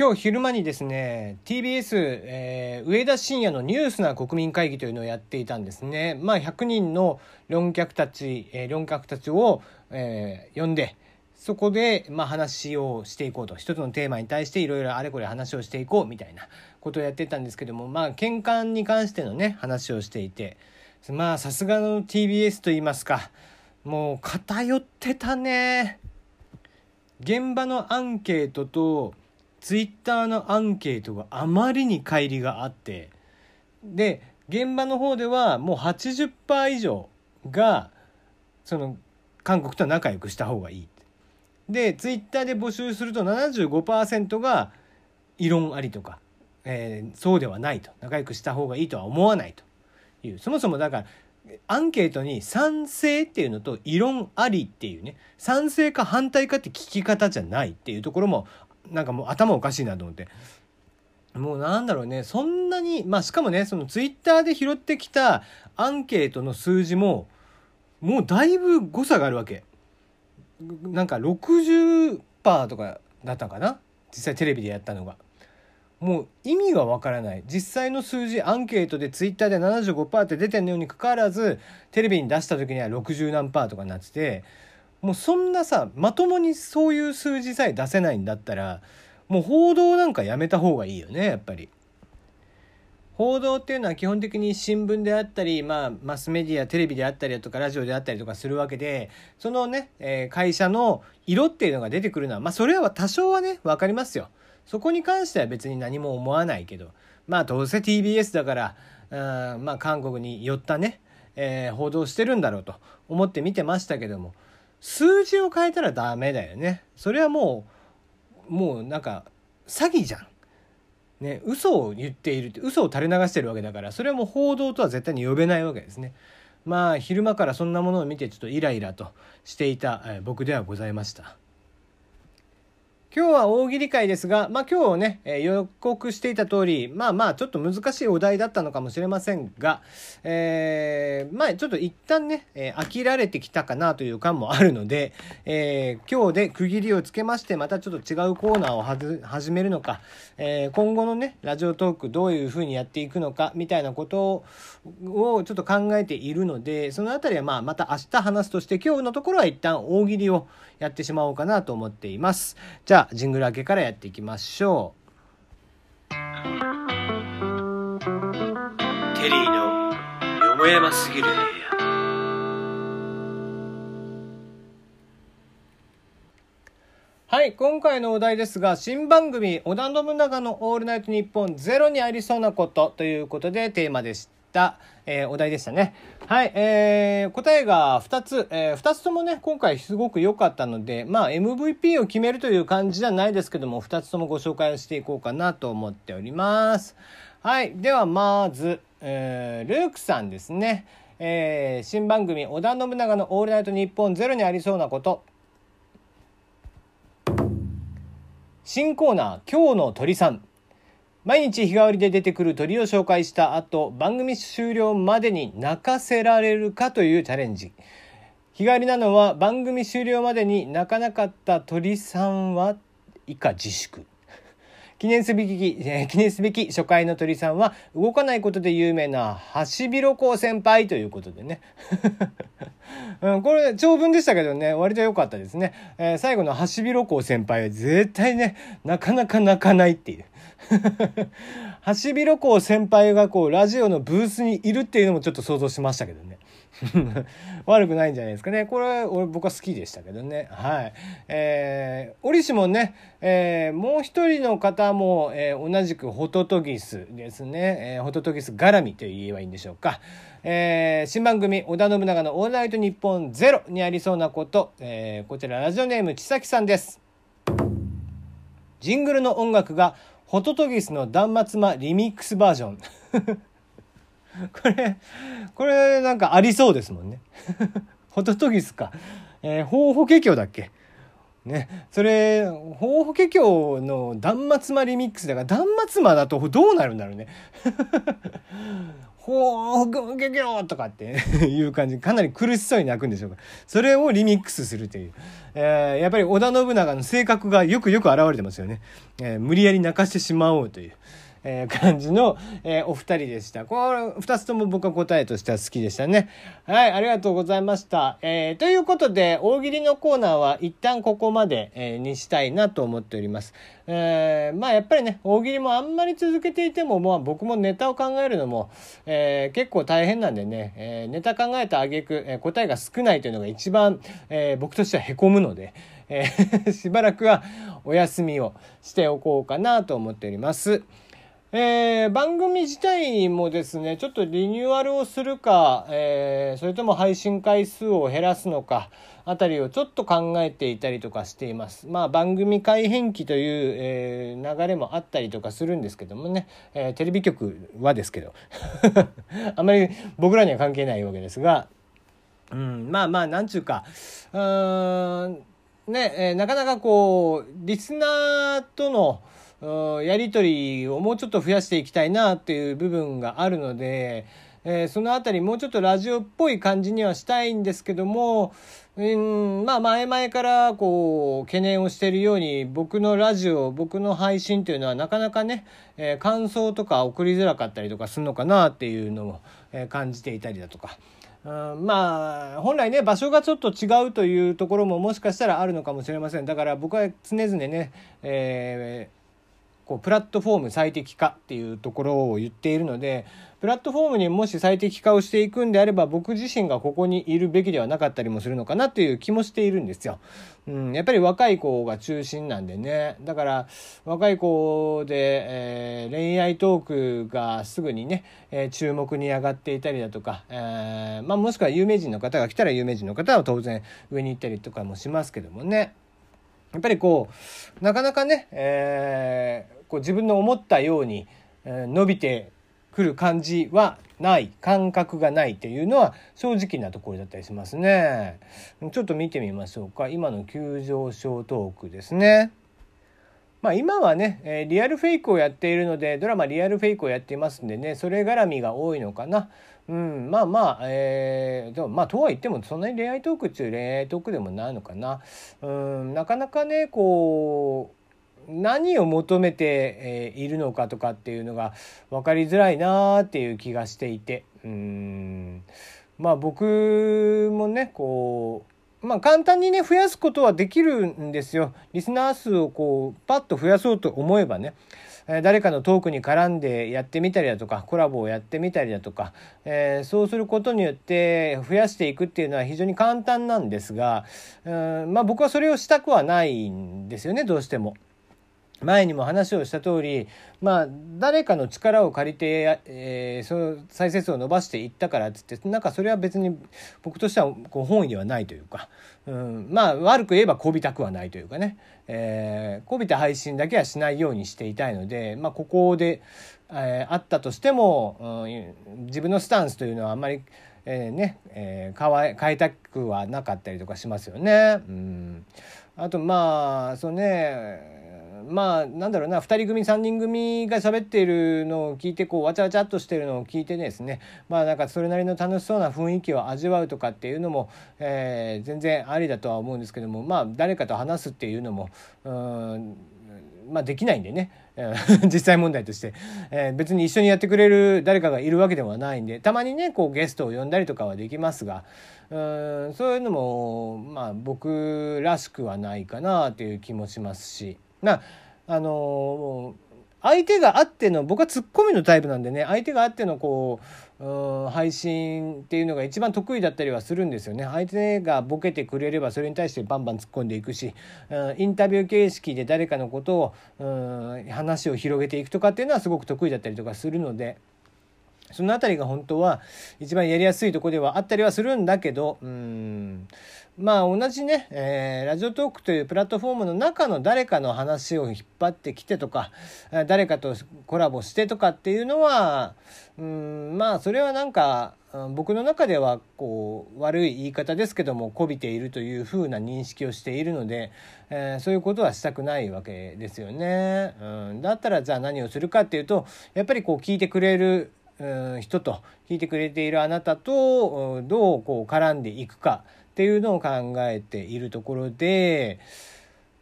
今日昼間にですね TBS、えー、上田晋也のニュースな国民会議というのをやっていたんですね。まあ、100人の論客たち、えー、論客たちを、えー、呼んでそこで、まあ、話をしていこうと一つのテーマに対していろいろあれこれ話をしていこうみたいなことをやってたんですけどもまあ喧嘩に関してのね話をしていてまあさすがの TBS と言いますかもう偏ってたね。現場のアンケートとツイッターのアンケートがあまりに乖離があってで現場の方ではもう80%以上がその韓国と仲良くした方がいい。でツイッターで募集すると75%が異論ありとか、えー、そうではないと。仲良くした方がいいとは思わないと。いう。そもそもだからアンケートに賛成っていうのと異論ありっていうね。賛成か反対かって聞き方じゃないっていうところもなんかもう頭おかしいなと思って。もうなんだろうねそんなにまあしかもねそのツイッターで拾ってきたアンケートの数字ももうだいぶ誤差があるわけ。なんか60%とかだったかな？実際テレビでやったのが。もう意味がわからない実際の数字アンケートでツイッターで75%って出てるのにかかわらずテレビに出した時には60何パーとかになっててもうそんなさまともにそういう数字さえ出せないんだったらもう報道なんかやめた方がいいよねやっぱり。報道っていうのは基本的に新聞であったり、まあ、マスメディアテレビであったりとかラジオであったりとかするわけでそのね、えー、会社の色っていうのが出てくるのはまあそれは多少はね分かりますよ。そこに関しては別に何も思わないけどまあどうせ TBS だからうんまあ韓国に寄ったね、えー、報道してるんだろうと思って見てましたけども数字を変えたらダメだよねそれはもうもうなんか詐欺じゃん。ね、嘘を言っているって嘘を垂れ流してるわけだからそれはもう報道とは絶対に呼べないわけですね。まあ昼間からそんなものを見てちょっとイライラとしていた、え僕ではございました。今日は大喜利会ですが、まあ今日ね、えー、予告していた通り、まあまあちょっと難しいお題だったのかもしれませんが、えー、まあちょっと一旦ね、えー、飽きられてきたかなという感もあるので、えー、今日で区切りをつけまして、またちょっと違うコーナーをはず始めるのか、えー、今後のね、ラジオトークどういうふうにやっていくのか、みたいなことをちょっと考えているので、そのあたりはまあまた明日話すとして、今日のところは一旦大喜利をやってしまおうかなと思っています。じゃあゃあジングル明けからやっていきましょう。テリーのよもやますぎる部屋。はい今回のお題ですが新番組「織田信長のオールナイトニッポンゼロにありそうなこと」ということでテーマでした、えー、お題でしたね。はい、えー、答えが2つ、えー、2つともね、今回すごく良かったので、まあ MVP を決めるという感じじゃないですけども、2つともご紹介をしていこうかなと思っております。はい、ではまず、えー、ルークさんですね。えー、新番組、織田信長のオールナイトニッポンゼロにありそうなこと。新コーナー、今日の鳥さん。毎日日替わりで出てくる鳥を紹介した後番組終了までに泣かせられるかというチャレンジ。日替わりなのは番組終了までに泣かなかった鳥さんは以下自粛。記念すべき、えー、記念すべき初回の鳥さんは動かないことで有名なハシビロコウ先輩ということでね、うん、これ長文でしたけどね割と良かったですね、えー、最後のハシビロコウ先輩は絶対ねなかなか泣かないっていう。ハシビロコウ先輩がこうラジオのブースにいるっていうのもちょっと想像しましたけどね。悪くないんじゃないですかね。これ、俺、僕は好きでしたけどね。はい。えー、折しもね、えー、もう一人の方も、えー、同じくホトトギスですね。えー、ホトトギス絡みと言えばいいんでしょうか。えー、新番組、織田信長のオールナイトニッポンゼロにありそうなこと、えー、こちらラジオネーム、ちさきさんです。ジングルの音楽が、ホトトギスの断末魔リミックスバージョン。これ、これなんかありそうですもんね。ホトトギスか？えー、ホーホケキョだっけ？ね、それ、ホーホケキョの断末魔リミックスだから、断末魔だとどうなるんだろうね。ほー、ぐぎょぎょとかって いう感じ、かなり苦しそうに泣くんでしょうか。それをリミックスするという。えー、やっぱり織田信長の性格がよくよく現れてますよね。えー、無理やり泣かしてしまおうという。えー、感じの、えー、お二人でした。これ、二つとも僕は答えとしては好きでしたね。はい、ありがとうございました。えー、ということで、大喜利のコーナーは一旦ここまで、えー、にしたいなと思っております。えー、まあやっぱりね、大喜利もあんまり続けていても、まあ僕もネタを考えるのも、えー、結構大変なんでね、えー、ネタ考えた挙句、えー、答えが少ないというのが一番、えー、僕としては凹むので、えー、しばらくはお休みをしておこうかなと思っております。えー、番組自体もですね、ちょっとリニューアルをするか、えー、それとも配信回数を減らすのか、あたりをちょっと考えていたりとかしています。まあ番組改編期という、えー、流れもあったりとかするんですけどもね、えー、テレビ局はですけど、あまり僕らには関係ないわけですが、うん、まあまあ、なんちゅうか、うーん、ね、え、なかなかこう、リスナーとの、やり取りをもうちょっと増やしていきたいなっていう部分があるので、えー、そのあたりもうちょっとラジオっぽい感じにはしたいんですけども、うん、まあ前々からこう懸念をしているように僕のラジオ僕の配信というのはなかなかね、えー、感想とか送りづらかったりとかするのかなっていうのを、え、感じていたりだとか。うん、まあ本来ね場所がちょっと違うというところももしかしたらあるのかもしれませんだから僕は常々ね、えーこうプラットフォーム最適化っていうところを言っているのでプラットフォームにもし最適化をしていくんであれば僕自身がここにいるべきではなかったりもするのかなっていう気もしているんですよ。うん、やっぱり若い子が中心なんでねだから若い子で、えー、恋愛トークがすぐにね、えー、注目に上がっていたりだとか、えーまあ、もしくは有名人の方が来たら有名人の方は当然上に行ったりとかもしますけどもねやっぱりこうなかなかね、えーこう自分の思ったように、え伸びてくる感じはない感覚がないっていうのは正直なところだったりしますね。ちょっと見てみましょうか。今の急上昇トークですね。まあ今はね、えリアルフェイクをやっているのでドラマリアルフェイクをやっていますんでねそれ絡みが多いのかな。うんまあまあえー、でもまあとは言ってもそんなに恋愛トークっていう恋愛トークでもないのかな。うんなかなかねこう何を求めているのかとかっていうのが分かりづらいなっていう気がしていてうんまあ僕もねこうまあ簡単にね増やすことはできるんですよ。リスナー数をこうパッと増やそうと思えばね。誰かのトークに絡んでやってみたりだとかコラボをやってみたりだとか、えー、そうすることによって増やしていくっていうのは非常に簡単なんですがうんまあ僕はそれをしたくはないんですよねどうしても。前にも話をした通り、まあ、誰かの力を借りて、えー、その再生数を伸ばしていったからっつってなんかそれは別に僕としてはこう本意ではないというか、うん、まあ悪く言えばこびたくはないというかね、えー、こびた配信だけはしないようにしていたいので、まあ、ここで、えー、あったとしても、うん、自分のスタンスというのはあんまり、えー、ね、えー、変え変えたくはなかったりとかしますよね。うん、あとまあそうねまあなんだろうな2人組3人組が喋っているのを聞いてこうわちゃわちゃっとしてるのを聞いてですね。まあなんかそれなりの楽しそうな雰囲気を味わうとかっていうのも、えー、全然ありだとは思うんですけどもまあ誰かと話すっていうのもうんまあできないんでね。実際問題として、えー、別に一緒にやってくれる誰かがいるわけではないんでたまにねこうゲストを呼んだりとかはできますがうんそういうのもまあ僕らしくはないかなという気もしますし。なあの相手があっての僕はツッコミのタイプなんでね相手があってのこう配信っていうのが一番得意だったりはするんですよね相手がボケてくれればそれに対してバンバン突っ込んでいくしインタビュー形式で誰かのことを話を広げていくとかっていうのはすごく得意だったりとかするので。その辺りが本当は一番やりやすいとこではあったりはするんだけどうん。まあ同じね、えー、ラジオトークというプラットフォームの中の誰かの話を引っ張ってきてとか誰かとコラボしてとかっていうのはうん。まあそれはなんか僕の中ではこう悪い言い方ですけどもこびているというふうな認識をしているので、えー、そういうことはしたくないわけですよね。うん、だったらじゃあ何をするかっていうとやっぱりこう聞いてくれる人と聞いてくれているあなたとどうこう絡んでいくかっていうのを考えているところで。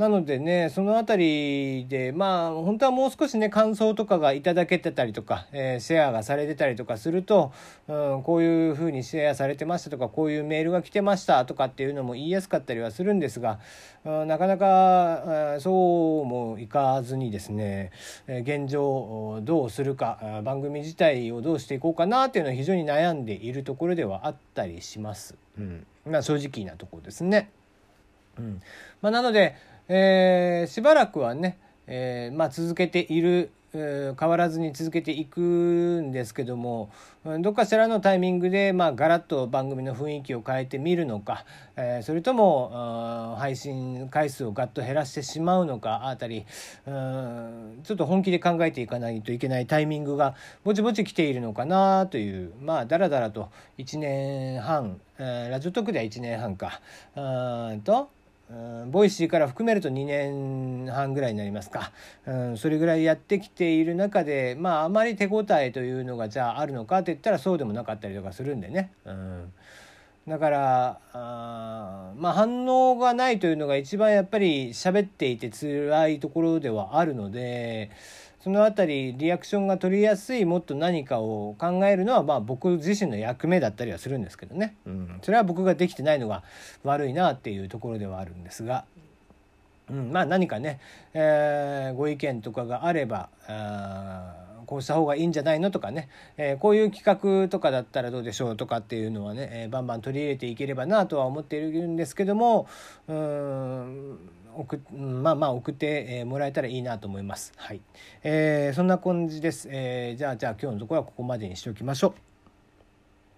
なのでねその辺りでまあ本当はもう少しね感想とかがいただけてたりとか、えー、シェアがされてたりとかすると、うん、こういうふうにシェアされてましたとかこういうメールが来てましたとかっていうのも言いやすかったりはするんですが、うん、なかなかそうもいかずにですね現状どうするか番組自体をどうしていこうかなっていうのは非常に悩んでいるところではあったりします。うんまあ、正直なところですね。うんまあ、なのでえー、しばらくはね、えー、まあ、続けている、えー、変わらずに続けていくんですけどもどっかしらのタイミングで、まあ、ガラッと番組の雰囲気を変えてみるのか、え、それとも配信回数をガッと減らしてしまうのかあたりうんちょっと本気で考えていかないといけないタイミングがぼちぼち来ているのかなというまあだらだらと1年半、え、ラジオトークでは1年半か。うんとボイシーから含めると2年半ぐらいになりますか、うん、それぐらいやってきている中でまああまり手応えというのがじゃああるのかって言ったらそうでもなかったりとかするんでね。うんだからあまあ反応がないというのが一番やっぱり喋っていて辛いところではあるのでその辺りリアクションが取りやすいもっと何かを考えるのはまあ僕自身の役目だったりはするんですけどね、うん、それは僕ができてないのが悪いなっていうところではあるんですが、うん、まあ何かね、えー、ご意見とかがあればあこうした方がいいんじゃないのとかね、えー、こういう企画とかだったらどうでしょうとかっていうのはね、えー、バンバン取り入れていければなとは思っているんですけどもうん送まあまあ送ってもらえたらいいなと思います。はい、えー、そんな感じです。えー、じゃあじゃあ今日のところはここまでにしておきましょう。